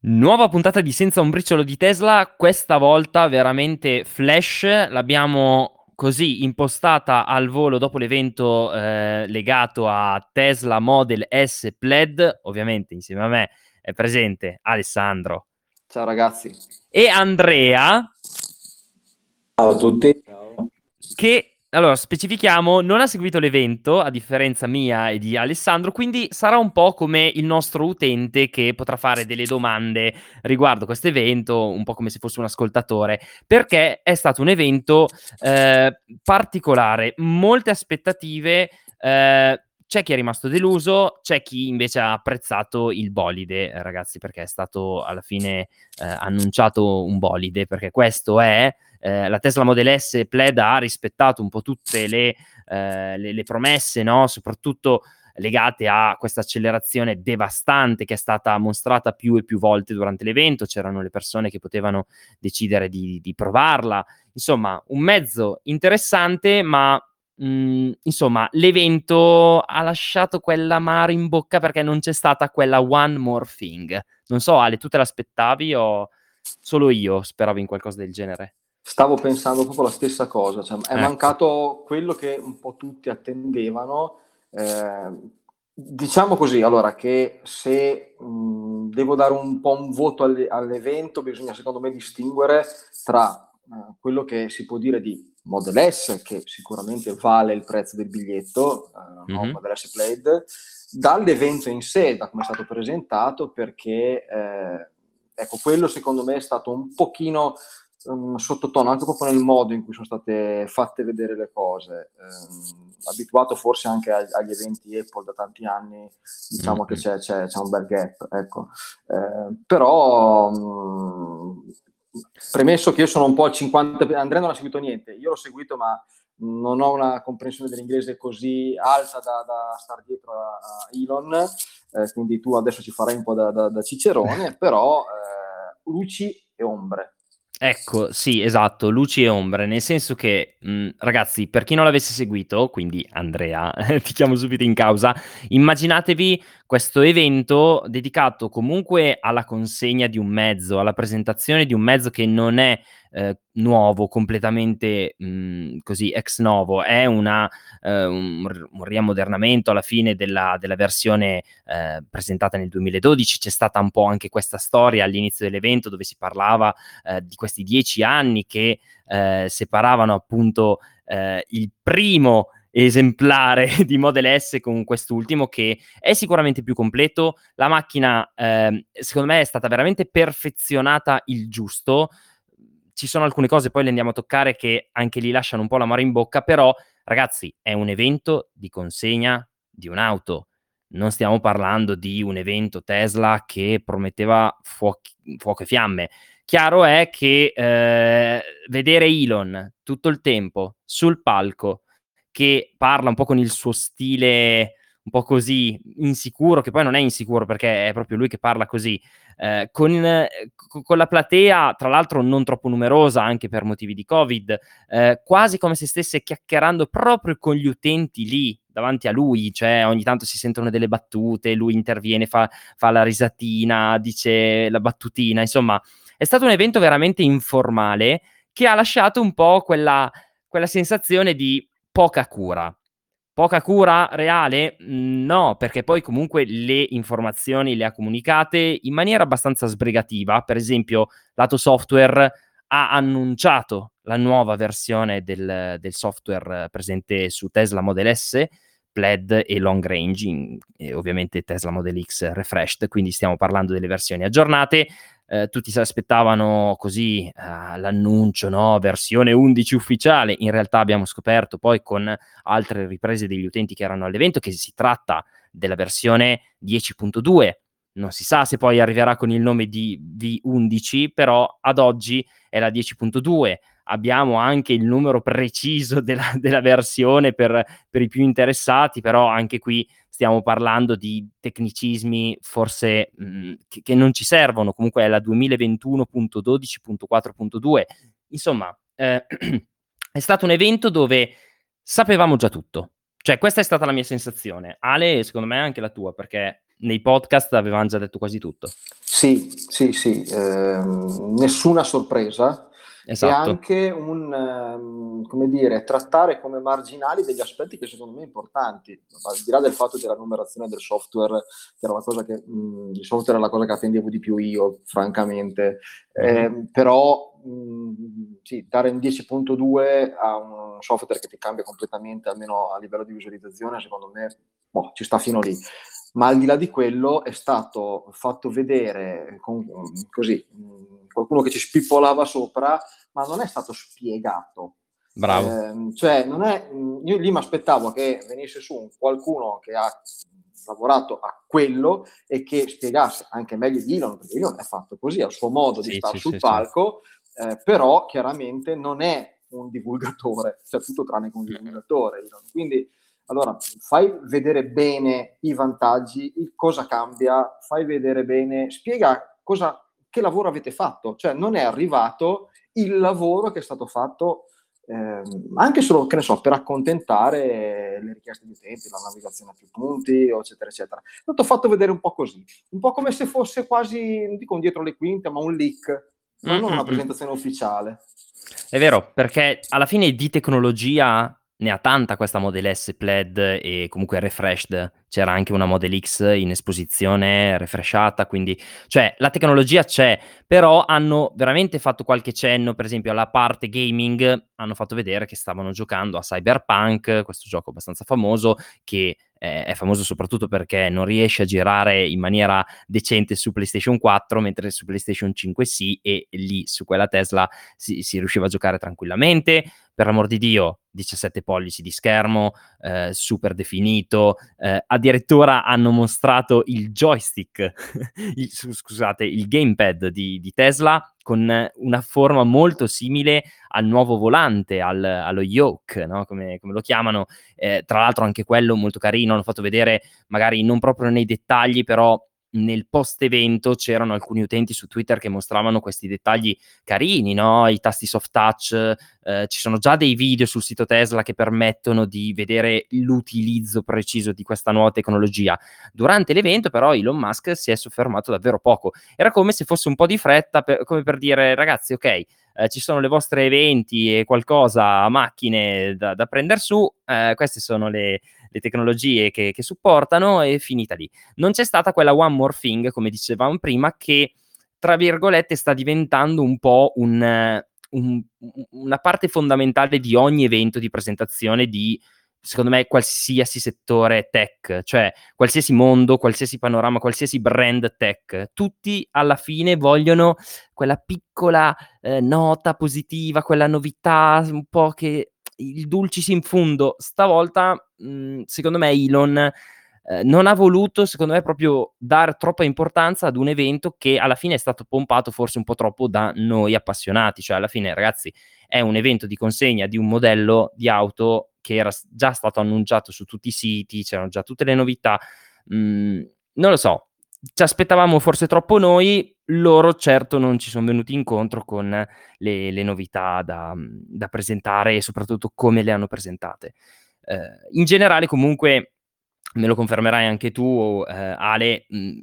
Nuova puntata di Senza un briciolo di Tesla, questa volta veramente flash, l'abbiamo così impostata al volo dopo l'evento eh, legato a Tesla Model S Plaid, ovviamente insieme a me è presente Alessandro. Ciao ragazzi. E Andrea. Ciao a tutti. Che allora, specifichiamo, non ha seguito l'evento, a differenza mia e di Alessandro, quindi sarà un po' come il nostro utente che potrà fare delle domande riguardo questo evento, un po' come se fosse un ascoltatore, perché è stato un evento eh, particolare, molte aspettative. Eh, c'è chi è rimasto deluso, c'è chi invece ha apprezzato il bolide, ragazzi, perché è stato alla fine eh, annunciato un bolide, perché questo è eh, la Tesla Model S Plaid ha rispettato un po' tutte le, eh, le, le promesse, no? soprattutto legate a questa accelerazione devastante che è stata mostrata più e più volte durante l'evento, c'erano le persone che potevano decidere di, di provarla, insomma un mezzo interessante ma mm, insomma l'evento ha lasciato quella mare in bocca perché non c'è stata quella one more thing, non so Ale tu te l'aspettavi o solo io speravo in qualcosa del genere? Stavo pensando proprio la stessa cosa, cioè, è ecco. mancato quello che un po' tutti attendevano. Eh, diciamo così, allora, che se mh, devo dare un po' un voto alle, all'evento, bisogna secondo me distinguere tra uh, quello che si può dire di Model S, che sicuramente vale il prezzo del biglietto, uh, mm-hmm. no, Model S Played, dall'evento in sé, da come è stato presentato, perché eh, ecco, quello secondo me è stato un pochino um, sottotono anche proprio nel modo in cui sono state fatte vedere le cose. Um, abituato forse anche ag- agli eventi Apple da tanti anni, diciamo mm-hmm. che c'è, c'è, c'è, un bel gap. Ecco. Eh, però, um, premesso che io sono un po' al 50%, Andrea non ha seguito niente, io l'ho seguito ma non ho una comprensione dell'inglese così alta da, da stare dietro a, a Elon, eh, quindi tu adesso ci farai un po' da, da, da cicerone, però eh, luci e ombre. Ecco, sì, esatto, luci e ombre, nel senso che, mh, ragazzi, per chi non l'avesse seguito, quindi Andrea, ti chiamo subito in causa, immaginatevi questo evento dedicato comunque alla consegna di un mezzo, alla presentazione di un mezzo che non è eh, nuovo, completamente mh, mhmm, così ex novo, è una, eh, un, un, riammodernamento alla fine della, della versione eh, presentata nel 2012. C'è stata un po' anche questa storia all'inizio dell'evento dove si parlava eh, di questi dieci anni che eh, separavano appunto eh, il primo esemplare di Model S con quest'ultimo che è sicuramente più completo. La macchina, eh, secondo me, è stata veramente perfezionata il giusto ci sono alcune cose, poi le andiamo a toccare, che anche lì lasciano un po' la mare in bocca, però ragazzi, è un evento di consegna di un'auto. Non stiamo parlando di un evento Tesla che prometteva fuochi, fuoco e fiamme. Chiaro è che eh, vedere Elon tutto il tempo sul palco che parla un po' con il suo stile un po' così insicuro, che poi non è insicuro perché è proprio lui che parla così, eh, con, eh, con, la platea, tra l'altro non troppo numerosa anche per motivi di Covid, eh, quasi come se stesse chiacchierando proprio con gli utenti lì davanti a lui, cioè ogni tanto si sentono delle battute, lui interviene, fa, fa la risatina, dice la battutina, insomma è stato un evento veramente informale che ha lasciato un po' quella, quella sensazione di poca cura Poca cura reale? Mhmm, no, perché poi comunque le informazioni le ha comunicate in maniera abbastanza sbrigativa. Per esempio, lato software ha annunciato la nuova versione del, del software presente su Tesla Model S, Plaid e Long Range, in, e ovviamente Tesla Model X Refreshed, quindi stiamo parlando delle versioni aggiornate eh, tutti si aspettavano così eh, l'annuncio, no? versione 11 ufficiale, in realtà abbiamo scoperto poi con altre riprese degli utenti che erano all'evento che si tratta della versione 10.2. Non si sa se poi arriverà con il nome di V11, però ad oggi è la 10.2 abbiamo anche il numero preciso della, della versione per, per, i più interessati, però anche qui stiamo parlando di tecnicismi forse mh, mm, che, che, non ci servono, comunque è la 2021.12.4.2, insomma eh, è stato un evento dove sapevamo già tutto, cioè questa è stata la mia sensazione, Ale secondo me anche la tua, perché nei podcast avevano già detto quasi tutto. Sì, sì, sì, eh, nessuna sorpresa. Esatto. E anche un, um, come dire, trattare come marginali degli aspetti che secondo me importanti, al di là del fatto della numerazione del software, che era la cosa che, mh, il software è la cosa che attendevo di più io, francamente, mm-hmm. eh, però mh, sì, dare un 10.2 a un software che ti cambia completamente, almeno a livello di visualizzazione, secondo me boh, ci sta fino lì ma al di là di quello è stato fatto vedere con, così qualcuno che ci spippolava sopra, ma non è stato spiegato. Bravo. Eh, cioè, non è, io lì mi aspettavo che venisse su qualcuno che ha lavorato a quello e che spiegasse anche meglio di Elon, perché Elon è fatto così, ha il suo modo di sì, stare sì, sul sì, palco, eh, però chiaramente non è un divulgatore, cioè tutto tranne che un divulgatore. Elon. Quindi allora, fai vedere bene i vantaggi, cosa cambia, fai vedere bene, spiega cosa, che lavoro avete fatto, cioè non è arrivato il lavoro che è stato fatto eh, anche solo, che ne so, per accontentare le richieste di utenti, la navigazione a più punti, eccetera, eccetera. Stato fatto vedere un po' così, un po' come se fosse quasi, non dico dietro le quinte, ma un leak, mm-hmm. non una presentazione ufficiale. È vero, perché alla fine di tecnologia ne ha tanta questa Model S Plaid e comunque refreshed. C'era anche una Model X in esposizione refreshata, quindi cioè la tecnologia c'è, però hanno veramente fatto qualche cenno, per esempio alla parte gaming, hanno fatto vedere che stavano giocando a Cyberpunk, questo gioco abbastanza famoso che eh, è famoso soprattutto perché non riesce a girare in maniera decente su PlayStation 4, mentre su PlayStation 5 sì, e lì su quella Tesla si, si riusciva a giocare tranquillamente per l'amor di Dio, 17 pollici di schermo, eh, super definito, eh, addirittura hanno mostrato il joystick, il, scusate, il gamepad di, di, Tesla con una forma molto simile al nuovo volante, al, allo yoke, no? come, come, lo chiamano, eh, tra l'altro anche quello molto carino, hanno fatto vedere magari non proprio nei dettagli, però nel post evento c'erano alcuni utenti su Twitter che mostravano questi dettagli carini, no? I tasti soft touch, eh, ci sono già dei video sul sito Tesla che permettono di vedere l'utilizzo preciso di questa nuova tecnologia. Durante l'evento, però, Elon Musk si è soffermato davvero poco. Era come se fosse un po' di fretta, per, come per dire, ragazzi, ok, eh, ci sono le vostre eventi e qualcosa, macchine da, da prendere su, eh, queste sono le le tecnologie che, che supportano e finita lì. Non c'è stata quella one more thing, come dicevamo prima, che tra virgolette sta diventando un po' un, un, una parte fondamentale di ogni evento di presentazione di secondo me qualsiasi settore tech, cioè qualsiasi mondo, qualsiasi panorama, qualsiasi brand tech, tutti alla fine vogliono quella piccola eh, nota positiva, quella novità un po' che il dulcis in fundo, stavolta mh, mhmm, secondo me Elon eh, non ha voluto, secondo me, proprio dare troppa importanza ad un evento che alla fine è stato pompato forse un po' troppo da noi appassionati, cioè alla fine ragazzi è un evento di consegna di un modello di auto che era già stato annunciato su tutti i siti, c'erano già tutte le novità, mh, non lo so, ci aspettavamo forse troppo noi, loro certo non ci sono venuti incontro con le, le novità da, da, presentare e soprattutto come le hanno presentate. Eh, in generale comunque, me lo confermerai anche tu eh, Ale, mh,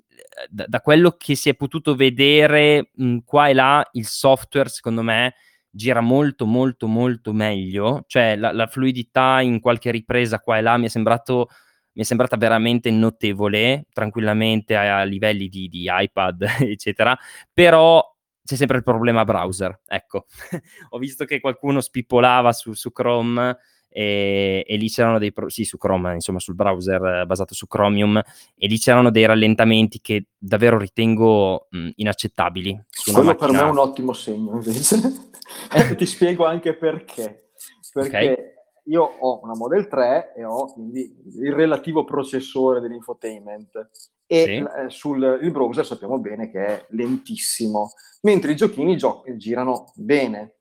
da, da, quello che si è potuto vedere mh, qua e là, il software secondo me gira molto molto molto meglio, cioè la, la fluidità in qualche ripresa qua e là mi è sembrato mi è sembrata veramente notevole, tranquillamente a, a livelli di, di, iPad, eccetera, però c'è sempre il problema browser. Ecco, ho visto che qualcuno spippolava su, su Chrome e, e, lì c'erano dei pro- sì su Chrome insomma sul browser basato su Chromium e lì c'erano dei rallentamenti che davvero ritengo mh, inaccettabili quello macchina... per me è un ottimo segno invece. Ti spiego anche perché. Perché okay io ho una Model 3 e ho quindi il relativo processore dell'infotainment e sì. eh, sul il browser sappiamo bene che è lentissimo, mentre i giochini gio- girano bene.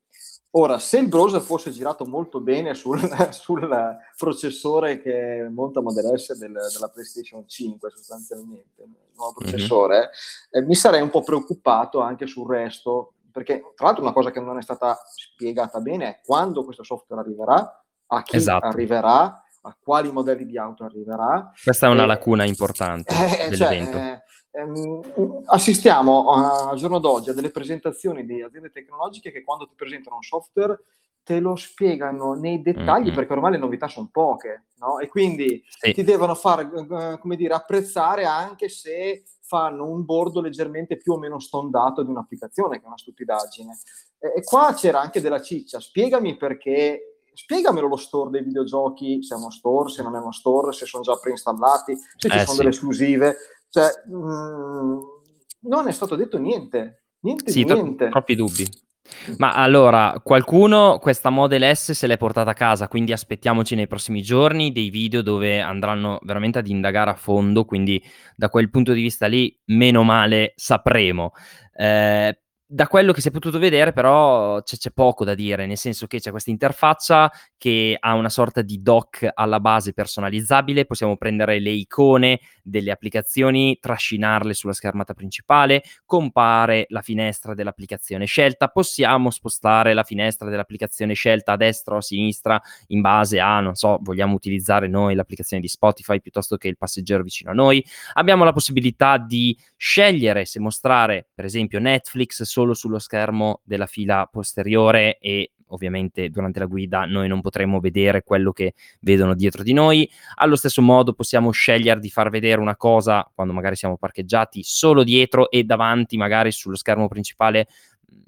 Ora, se il browser fosse girato molto bene sul, sul processore che monta Model S del, della PlayStation 5, sostanzialmente, il nuovo mhm. processore, mm-hmm. eh, mi sarei un po' preoccupato anche sul resto, perché tra l'altro una cosa che non è stata spiegata bene è quando questo software arriverà, a chi esatto. arriverà, a quali modelli di auto arriverà. Questa è una lacuna importante eh, dell'evento. Cioè, ehm, assistiamo al giorno d'oggi a delle presentazioni di aziende tecnologiche che quando ti presentano un software te lo spiegano nei dettagli mm-hmm. perché ormai le novità sono poche, no? E quindi sì. ti devono far, come dire, apprezzare anche se fanno un bordo leggermente più o meno stondato di un'applicazione, che è una stupidaggine. E, e qua c'era anche della ciccia. Spiegami perché, spiegamelo lo store dei videogiochi, se è uno store, se non è uno store, se sono già preinstallati, se ci eh, sono sì. delle esclusive. Cioè, mh, mm, non è stato detto niente. Niente sì, niente. Tro- troppi dubbi. Ma allora, qualcuno questa Model S se l'è portata a casa, quindi aspettiamoci nei prossimi giorni dei video dove andranno veramente ad indagare a fondo, quindi da quel punto di vista lì, meno male, sapremo. Eh, da quello che si è potuto vedere, però, c'è, c'è, poco da dire, nel senso che c'è questa interfaccia che ha una sorta di dock alla base personalizzabile. Possiamo prendere le icone delle applicazioni, trascinarle sulla schermata principale, compare la finestra dell'applicazione scelta. Possiamo spostare la finestra dell'applicazione scelta a destra o a sinistra in base a, non so, vogliamo utilizzare noi l'applicazione di Spotify piuttosto che il passeggero vicino a noi. Abbiamo la possibilità di scegliere se mostrare, per esempio, Netflix solo sullo schermo della fila posteriore e ovviamente durante la guida noi non potremo vedere quello che vedono dietro di noi. Allo stesso modo possiamo scegliere di far vedere una cosa quando magari siamo parcheggiati solo dietro e davanti, magari sullo schermo principale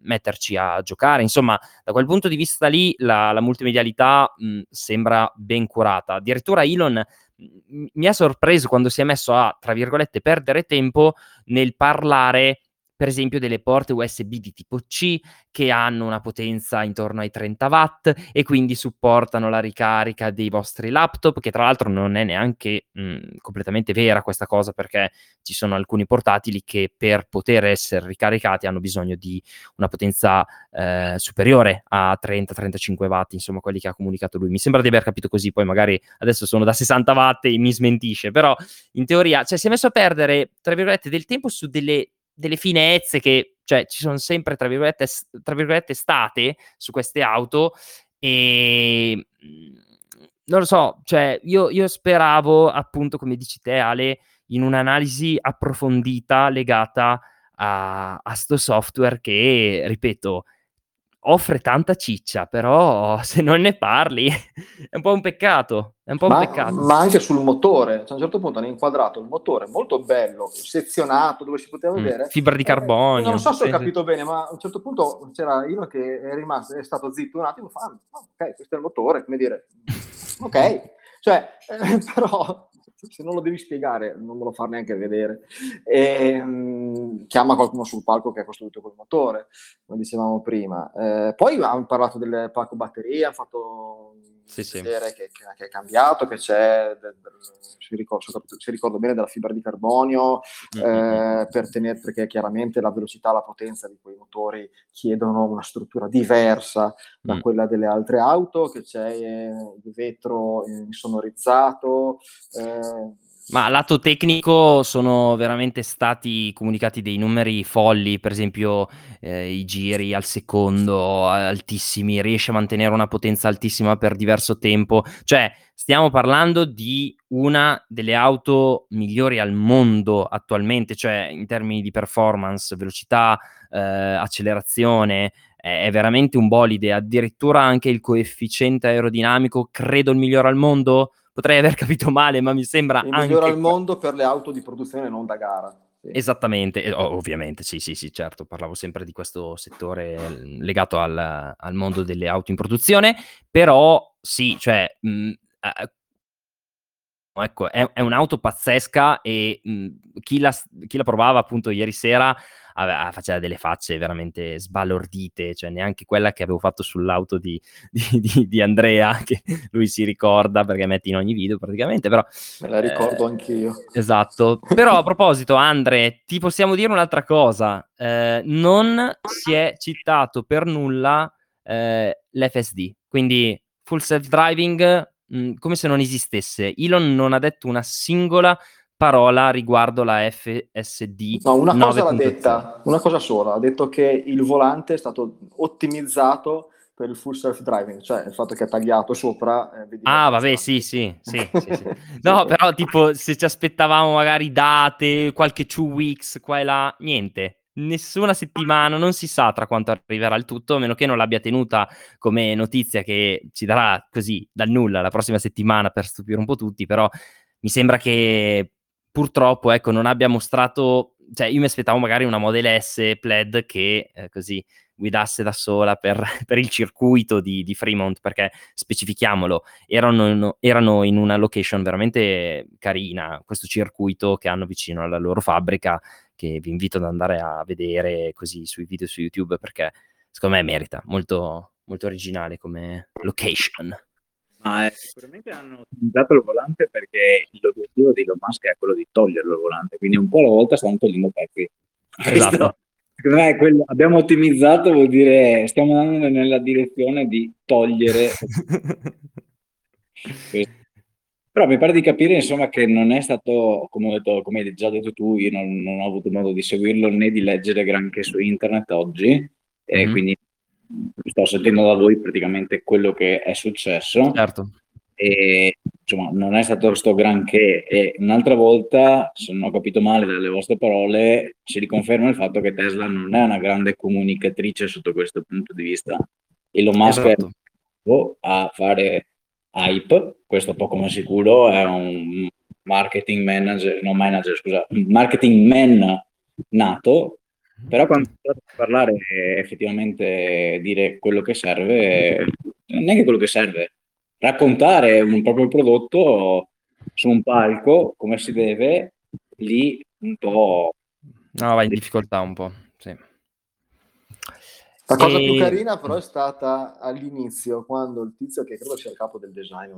metterci a giocare. Insomma, da quel punto di vista lì la, la multimedialità mh, sembra ben curata. Addirittura Elon mh, mi ha sorpreso quando si è messo a, tra virgolette, perdere tempo nel parlare per esempio delle porte USB di tipo C che hanno una potenza intorno ai 30 watt e quindi supportano la ricarica dei vostri laptop, che tra l'altro non è neanche mh, mhmm, completamente vera questa cosa perché ci sono alcuni portatili che per poter essere ricaricati hanno bisogno di una potenza eh, superiore a 30-35 watt, insomma quelli che ha comunicato lui. Mi sembra di aver capito così, poi magari adesso sono da 60 watt e mi smentisce, però in teoria cioè, si è messo a perdere, tra virgolette, del tempo su delle delle finezze che cioè, ci sono sempre, tra virgolette, tra virgolette, state su queste auto e mhmm, non lo so, cioè io, io speravo appunto, come dici te Ale, in un'analisi approfondita legata a, a sto software che, ripeto, offre tanta ciccia, però se non ne parli è un po' un peccato. È un po' ma, un peccato. Ma anche sul motore, cioè, a un certo punto hanno inquadrato il motore molto bello, sezionato, dove si poteva mm, vedere. Fibra di carbonio. Eh, non so se ho capito bene, ma a un certo punto c'era uno che è rimasto, è stato zitto un attimo, fa, ah, ok, questo è il motore, come dire, ok. Cioè, eh, però se non lo devi spiegare, non me lo far neanche vedere. E, um, chiama qualcuno sul palco che ha costruito quel motore, come dicevamo prima. Eh, poi hanno parlato del pacco batteria, hanno fatto sì, sì. Che, che, che, è cambiato, che c'è, si, ricordo, si, ricordo, bene, della fibra di carbonio, mm-hmm. eh, per tenere, perché chiaramente la velocità, la potenza di quei motori chiedono una struttura diversa da mm. quella delle altre auto, che c'è eh, il vetro insonorizzato. Eh, ma lato tecnico sono veramente stati comunicati dei numeri folli, per esempio eh, i giri al secondo altissimi, riesce a mantenere una potenza altissima per diverso tempo, cioè stiamo parlando di una delle auto migliori al mondo attualmente, cioè in termini di performance, velocità, eh, accelerazione, è veramente un bolide, addirittura anche il coefficiente aerodinamico credo il migliore al mondo potrei aver capito male, ma mi sembra il anche... migliore al mondo per le auto di produzione non da gara. Sì. Esattamente, ovviamente, sì, sì, sì, certo, parlavo sempre di questo settore legato al, al mondo delle auto in produzione, però sì, cioè, mh, ecco, è, è, un'auto pazzesca e mh, chi, la, chi la provava appunto ieri sera aveva, faceva delle facce veramente sbalordite, cioè neanche quella che avevo fatto sull'auto di, di, di, di Andrea, che lui si ricorda perché metti in ogni video praticamente, però... Me la ricordo eh, anch'io. Esatto. Però a proposito, Andre, ti possiamo dire un'altra cosa. Eh, non si è citato per nulla eh, l'FSD, quindi full self-driving mh, come se non esistesse. Elon non ha detto una singola parola riguardo la FSD. No, una cosa l'ha detta, una cosa sola, ha detto che il volante è stato ottimizzato per il full self-driving, cioè il fatto che è tagliato sopra. Eh, ah, vabbè, sì, sì, sì, sì, sì. No, però tipo se ci aspettavamo magari date, qualche two weeks qua e là, niente. Nessuna settimana, non si sa tra quanto arriverà il tutto, a meno che non l'abbia tenuta come notizia che ci darà così dal nulla la prossima settimana per stupire un po' tutti, però mi sembra che purtroppo ecco, non abbia mostrato, cioè io mi aspettavo magari una Model S Plaid che eh, così guidasse da sola per, per il circuito di, di, Fremont, perché specifichiamolo, erano, erano, in una location veramente carina, questo circuito che hanno vicino alla loro fabbrica, che vi invito ad andare a vedere così sui video su YouTube, perché secondo me merita, molto, molto originale come location. Ma eh, sicuramente hanno utilizzato il volante perché l'obiettivo di Elon Musk è quello di toglierlo il volante, quindi un po' alla volta stanno togliendo pezzi. Esatto. Secondo me quello, abbiamo ottimizzato, vuol dire stiamo andando nella direzione di togliere. Però mi pare di capire insomma che non è stato, come, detto, come hai già detto tu, io non, non, ho avuto modo di seguirlo né di leggere granché su internet oggi, e mm-hmm. quindi sto sentendo da voi praticamente quello che è successo. Certo e insomma non è stato sto granché e un'altra volta se non ho capito male dalle vostre parole si riconferma il fatto che Tesla non è una grande comunicatrice sotto questo punto di vista Elon Musk esatto. è a fare hype questo poco ma sicuro è un marketing manager non manager scusa marketing man nato però quando si tratta di parlare effettivamente dire quello che serve non è che quello che serve. Raccontare un proprio prodotto su un palco come si deve, lì un po'... No, va in difficoltà un po', sì. La cosa e... più carina però è stata all'inizio, quando il tizio, che credo sia il capo del design,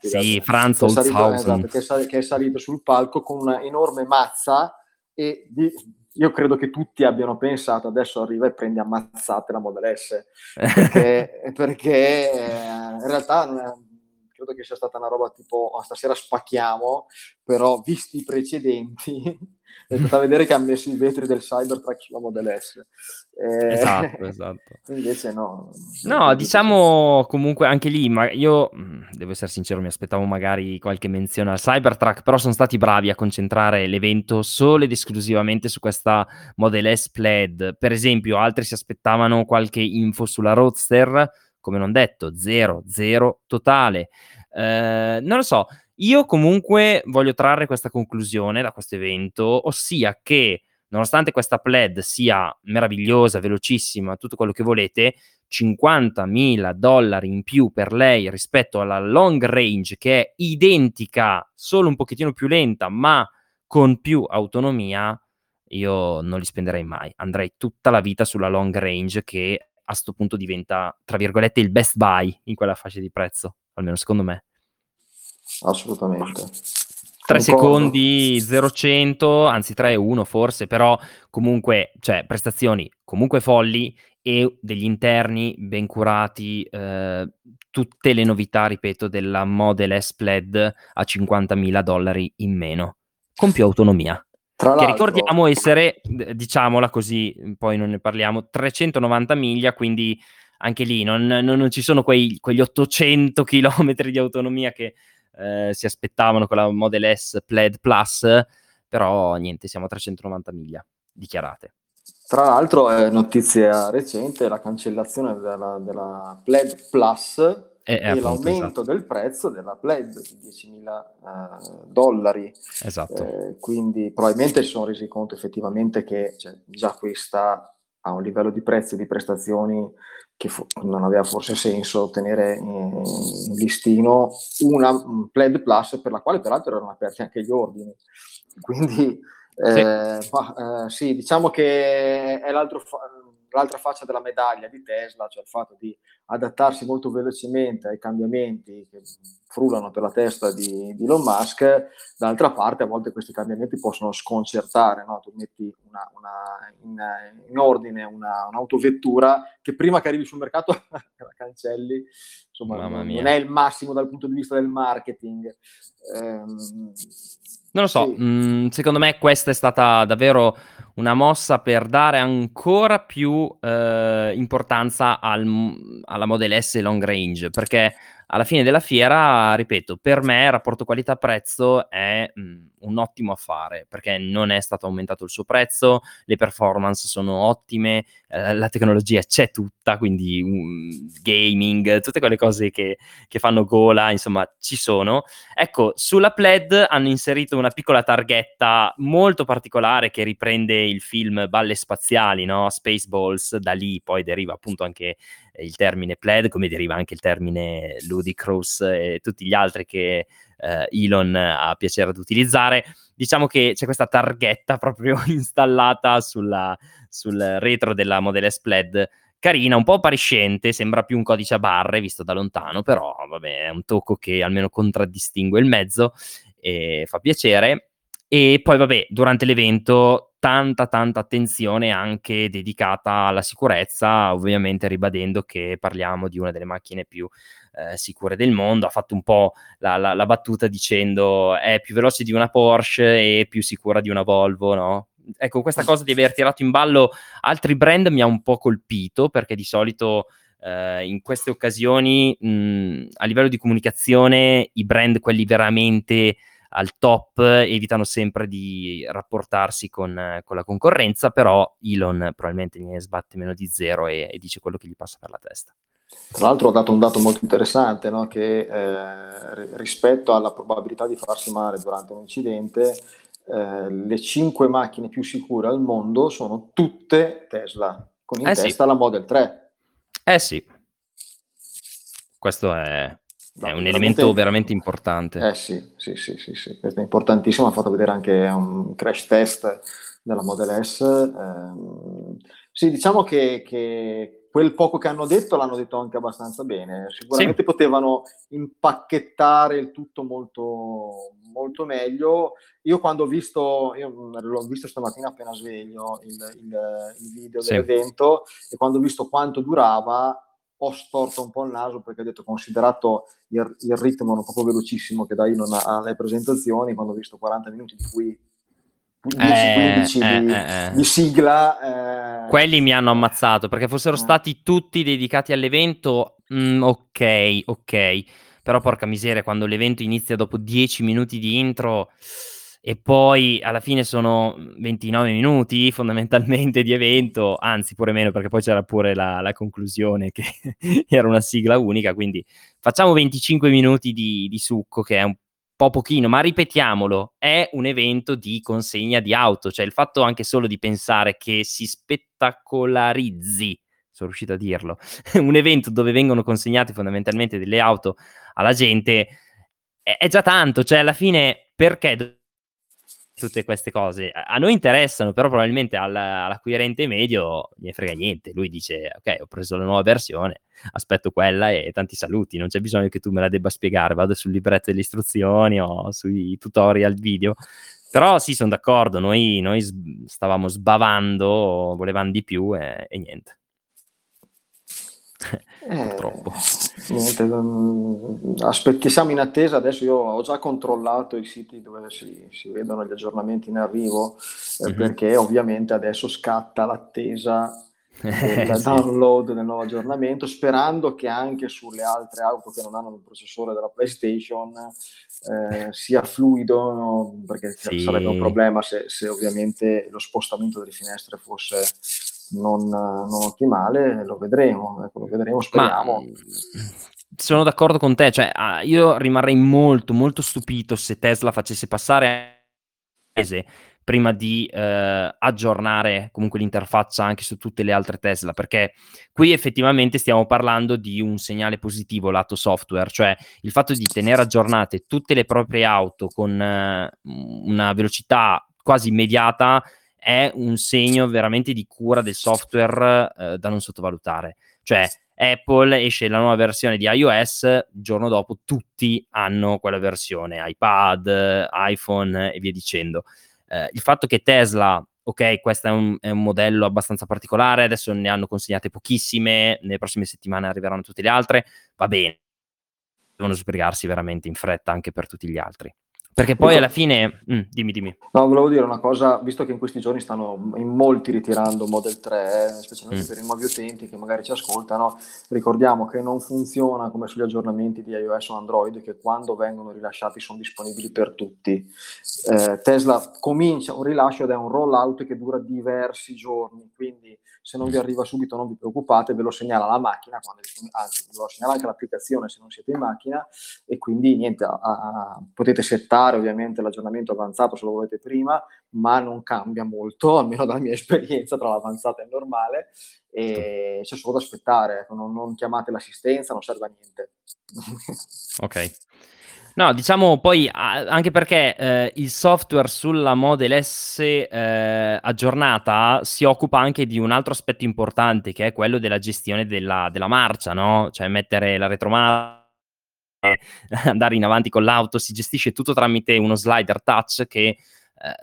sì, Franz che, esatto, che è salito sul palco con una enorme mazza e di, io credo che tutti abbiano pensato adesso arriva e prende ammazzate la Model S. Perché, perché eh, in realtà credo che sia stata una roba tipo oh, stasera spacchiamo però visti i precedenti è stata a vedere che ha messo i vetri del Cybertruck sulla Model S. Eh, esatto, esatto. Invece no. No, diciamo comunque anche lì, ma io mm, devo essere sincero, mi aspettavo magari qualche menzione al Cybertruck, però sono stati bravi a concentrare l'evento solo ed esclusivamente su questa Model S Plaid. Per esempio, altri si aspettavano qualche info sulla Roadster, come non detto, zero, zero totale. Eh, non lo so, io comunque voglio trarre questa conclusione da questo evento, ossia che nonostante questa pled sia meravigliosa, velocissima, tutto quello che volete, 50.000 dollari in più per lei rispetto alla long range che è identica, solo un pochettino più lenta, ma con più autonomia, io non li spenderei mai. Andrei tutta la vita sulla long range che a questo punto diventa, tra virgolette, il best buy in quella fascia di prezzo, almeno secondo me assolutamente. 3 secondi 0-100, anzi 3-1 forse, però comunque, cioè, prestazioni comunque folli e degli interni ben curati, eh, tutte le novità, ripeto, della Model S Plaid a 50.000 dollari in meno, con più autonomia. Tra che ricordiamo essere, diciamola così, poi non ne parliamo, 390 miglia, quindi anche lì non, non, non ci sono quei, quegli 800 km di autonomia che eh, si aspettavano con la Model S Plaid Plus, però niente, siamo a 390 miglia dichiarate. Tra l'altro è notizia recente la cancellazione della, della Plaid Plus e, e l'aumento esatto. del prezzo della Plaid di 10.000 uh, dollari. Esatto. Eh, quindi probabilmente si sono resi conto effettivamente che cioè, già questa ha un livello di prezzi e di prestazioni che fu- non aveva forse senso tenere in, listino una un Plaid Plus per la quale peraltro erano aperti anche gli ordini. Quindi eh, sì. Ma, eh, sì, diciamo che è l'altro fa- l'altra faccia della medaglia di Tesla, cioè il fatto di adattarsi molto velocemente ai cambiamenti che frullano per la testa di, di Elon Musk, d'altra parte a volte questi cambiamenti possono sconcertare, no? tu metti una, una, in, in, ordine una, un'autovettura che prima che arrivi sul mercato la cancelli, insomma non, è il massimo dal punto di vista del marketing. Ehm, non lo so, sì. mm, secondo me questa è stata davvero una mossa per dare ancora più eh, importanza al, alla Model S long range, perché alla fine della fiera, ripeto, per me il rapporto qualità-prezzo è mh, mm, un ottimo affare perché non è stato aumentato il suo prezzo, le performance sono ottime, eh, la tecnologia c'è tutta, quindi um, gaming, tutte quelle cose che, che, fanno gola, insomma, ci sono. Ecco, sulla Pled hanno inserito una piccola targhetta molto particolare che riprende il film Balle spaziali, no? Spaceballs, da lì poi deriva appunto anche il termine Pled, come deriva anche il termine Ludicrous e tutti gli altri che eh, Elon ha piacere ad utilizzare. Diciamo che c'è questa targhetta proprio installata sulla, sul retro della Model S Plaid carina, un po' appariscente, sembra più un codice a barre visto da lontano, però vabbè, è un tocco che almeno contraddistingue il mezzo e fa piacere. E poi vabbè, durante l'evento tanta tanta attenzione anche dedicata alla sicurezza, ovviamente ribadendo che parliamo di una delle macchine più eh, sicure del mondo, ha fatto un po' la, la, la, battuta dicendo è più veloce di una Porsche e più sicura di una Volvo, no? Ecco, questa cosa di aver tirato in ballo altri brand mi ha un po' colpito perché di solito eh, in queste occasioni mh, a livello di comunicazione i brand, quelli veramente al top, evitano sempre di rapportarsi con, con, la concorrenza, però Elon probabilmente ne sbatte meno di zero e, e dice quello che gli passa per la testa. Tra l'altro ho dato un dato molto interessante, no? che eh, rispetto alla probabilità di farsi male durante un incidente, eh, le cinque macchine più sicure al mondo sono tutte Tesla, con in eh testa sì. la Model 3. Eh sì, questo è, è un elemento veramente importante. Eh sì, sì, sì, sì, è importantissimo, ha fatto vedere anche un crash test della Model S. Eh, sì, diciamo che, che quel poco che hanno detto l'hanno detto anche abbastanza bene. Sicuramente potevano impacchettare il tutto molto, molto meglio. Io quando ho visto, io l'ho visto stamattina appena sveglio il, video dell'evento e quando ho visto quanto durava ho storto un po' il naso perché ho detto considerato il, il ritmo non proprio velocissimo che dai non alle presentazioni, quando ho visto 40 minuti di cui 10-15 eh, di, eh, eh, di, sigla. Eh. Quelli mi hanno ammazzato perché fossero stati tutti dedicati all'evento. Mm, ok, ok. Però porca miseria, quando l'evento inizia dopo 10 minuti di intro e poi alla fine sono 29 minuti fondamentalmente di evento, anzi pure meno perché poi c'era pure la, la conclusione che era una sigla unica, quindi facciamo 25 minuti di, di succo che è un po' pochino, ma ripetiamolo, è un evento di consegna di auto, cioè il fatto anche solo di pensare che si spettacolarizzi, sono riuscito a dirlo, un evento dove vengono consegnate fondamentalmente delle auto alla gente, è, è già tanto, cioè alla fine perché tutte queste cose a noi interessano, però probabilmente all'acquirente medio gli frega niente. Lui dice: Ok, ho preso la nuova versione, aspetto quella e tanti saluti. Non c'è bisogno che tu me la debba spiegare. Vado sul libretto delle istruzioni o sui tutorial video. Però sì, sono d'accordo. Noi, noi stavamo sbavando, volevamo di più e, e niente. Eh, niente, aspetti, siamo in attesa, adesso io ho già controllato i siti dove si, si vedono gli aggiornamenti in arrivo, eh, mm-hmm. perché ovviamente adesso scatta l'attesa del sì. download del nuovo aggiornamento, sperando che anche sulle altre auto che non hanno il processore della PlayStation eh, sia fluido, no? perché sì. sarebbe un problema se, se ovviamente lo spostamento delle finestre fosse non, non ottimale, lo vedremo, ecco, lo vedremo, speriamo. Ma, sono d'accordo con te, cioè, ah, io rimarrei molto, molto stupito se Tesla facesse passare prima di eh, aggiornare comunque l'interfaccia anche su tutte le altre Tesla, perché qui effettivamente stiamo parlando di un segnale positivo lato software, cioè il fatto di tenere aggiornate tutte le proprie auto con eh, una velocità quasi immediata è un segno veramente di cura del software eh, da non sottovalutare. Cioè, Apple esce la nuova versione di iOS, il giorno dopo tutti hanno quella versione, iPad, iPhone e via dicendo. Eh, il fatto che Tesla, ok, questo è un, è un, modello abbastanza particolare, adesso ne hanno consegnate pochissime, nelle prossime settimane arriveranno tutte le altre, va bene, devono sbrigarsi veramente in fretta anche per tutti gli altri. Perché poi alla fine, mm, dimmi, dimmi. No, volevo dire una cosa, visto che in questi giorni stanno in molti ritirando Model 3, eh, specialmente mm. per i nuovi utenti che magari ci ascoltano, ricordiamo che non funziona come sugli aggiornamenti di iOS o Android, che quando vengono rilasciati sono disponibili per tutti. Eh, Tesla comincia un rilascio ed è un rollout che dura diversi giorni, quindi se non vi arriva subito non vi preoccupate, ve lo segnala la macchina, anzi ve lo segnala anche l'applicazione se non siete in macchina e quindi niente, a, a, potete settare ovviamente l'aggiornamento avanzato se lo volete prima, ma non cambia molto, almeno dalla mia esperienza tra l'avanzata e il normale, e c'è solo da aspettare, ecco, non, non chiamate l'assistenza, non serve a niente. ok. No, diciamo poi anche perché eh, il software sulla Model S eh, aggiornata si occupa anche di un altro aspetto importante che è quello della gestione della, della marcia, no? Cioè mettere la retromarcia, andare in avanti con l'auto, si gestisce tutto tramite uno slider touch che eh,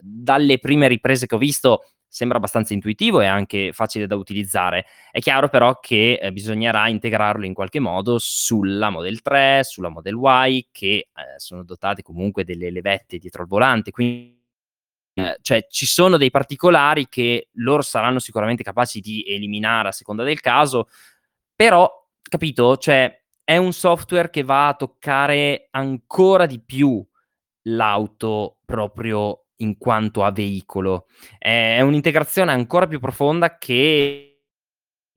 dalle prime riprese che ho visto sembra abbastanza intuitivo e anche facile da utilizzare. È chiaro però che eh, bisognerà integrarlo in qualche modo sulla Model 3, sulla Model Y, che eh, sono dotate comunque delle levette dietro al volante, quindi eh, cioè ci sono dei particolari che loro saranno sicuramente capaci di eliminare a seconda del caso, però, capito, cioè è un software che va a toccare ancora di più l'auto proprio in quanto a veicolo. È un'integrazione ancora più profonda che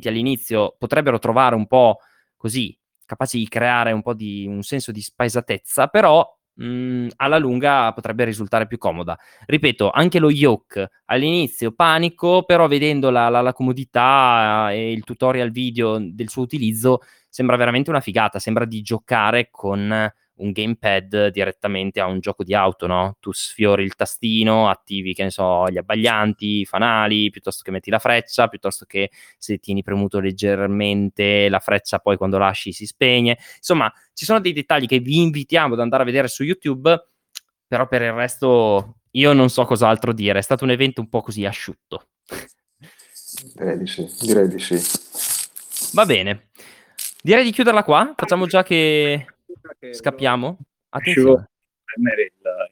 all'inizio potrebbero trovare un po' così, capaci di creare un po' di un senso di spaesatezza, però mh, mhmm, alla lunga potrebbe risultare più comoda. Ripeto, anche lo yoke all'inizio panico, però vedendo la, la, la comodità e il tutorial video del suo utilizzo sembra veramente una figata, sembra di giocare con un gamepad direttamente a un gioco di auto, no? Tu sfiori il tastino, attivi, che ne so, gli abbaglianti, i fanali, piuttosto che metti la freccia, piuttosto che se tieni premuto leggermente la freccia poi quando lasci si spegne. Insomma, ci sono dei dettagli che vi invitiamo ad andare a vedere su YouTube, però per il resto io non so cos'altro dire, è stato un evento un po' così asciutto. Direi di sì, direi di sì. Va bene. Direi di chiuderla qua, facciamo già che Scappiamo? Attenzione.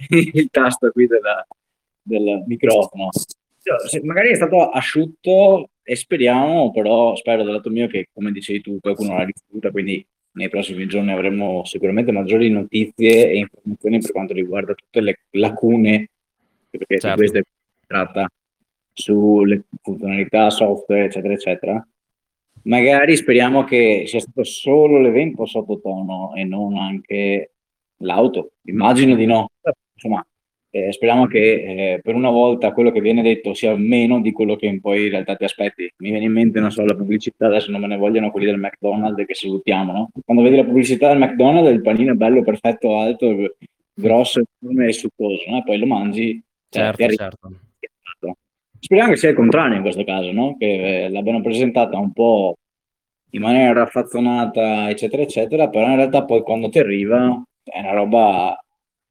Il, il, tasto qui della, del microfono. Magari è stato asciutto e speriamo, però spero dal lato mio che, come dicevi tu, qualcuno l'ha ricevuta, quindi nei prossimi giorni avremo sicuramente maggiori notizie e informazioni per quanto riguarda tutte le lacune, perché certo. di queste tratta sulle funzionalità, software, eccetera, eccetera magari speriamo che sia stato solo l'evento sottotono e non anche l'auto. Immagino di no. Insomma, eh, speriamo che eh, per una volta quello che viene detto sia meno di quello che poi in realtà ti aspetti. Mi viene in mente, non so, la pubblicità, adesso non me ne vogliono quelli del McDonald's che salutiamo, no? Quando vedi la pubblicità del McDonald's, il panino è bello, perfetto, alto, grosso, enorme e succoso, no? poi lo mangi. Cioè, certo, certo. Speriamo che sia il contrario in questo caso, no? che eh, l'abbiano presentata un po' in maniera raffazzonata, eccetera, eccetera, però in realtà poi quando ti arriva è una roba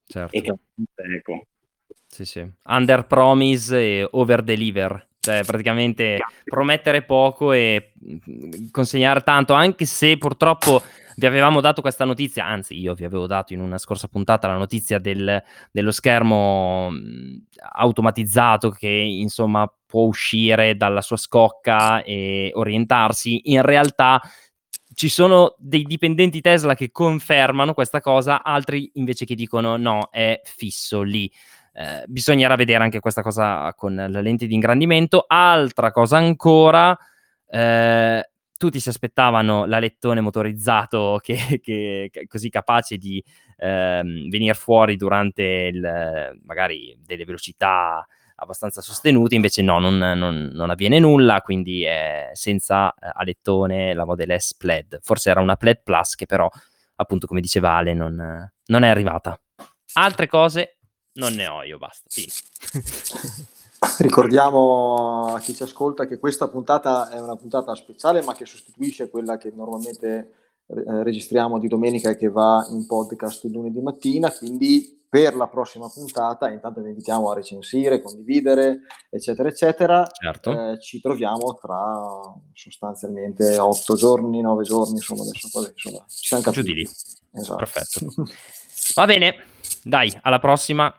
certo. ecco. Sì, sì. Under promise e over deliver, cioè praticamente promettere poco e mm, consegnare tanto, anche se purtroppo vi avevamo dato questa notizia, anzi io vi avevo dato in una scorsa puntata la notizia del, dello schermo automatizzato che insomma può uscire dalla sua scocca e orientarsi, in realtà ci sono dei dipendenti Tesla che confermano questa cosa, altri invece che dicono no, è fisso lì. Eh, bisognerà vedere anche questa cosa con la lente di ingrandimento. Altra cosa ancora, eh, tutti si aspettavano l'alettone motorizzato che, che, così capace di ehm, venire fuori durante il, magari delle velocità abbastanza sostenute, invece no, non, non, non avviene nulla, quindi è senza eh, alettone la Model S Plaid. Forse era una Plaid Plus che però, appunto, come diceva Ale, non, non è arrivata. Altre cose non ne ho io, basta. Fine. Ricordiamo a chi ci ascolta che questa puntata è una puntata speciale, ma che sostituisce quella che normalmente eh, registriamo di domenica e che va in podcast il lunedì mattina. Quindi per la prossima puntata, intanto vi invitiamo a recensire, condividere, eccetera, eccetera. Certo. Eh, ci troviamo tra sostanzialmente otto giorni, nove giorni, insomma, adesso insomma, ci siamo capiti. Esatto. Perfetto. Va bene, dai, alla prossima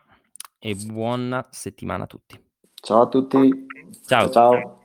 e buona settimana a tutti. Ciao a tutti. Ciao. ciao.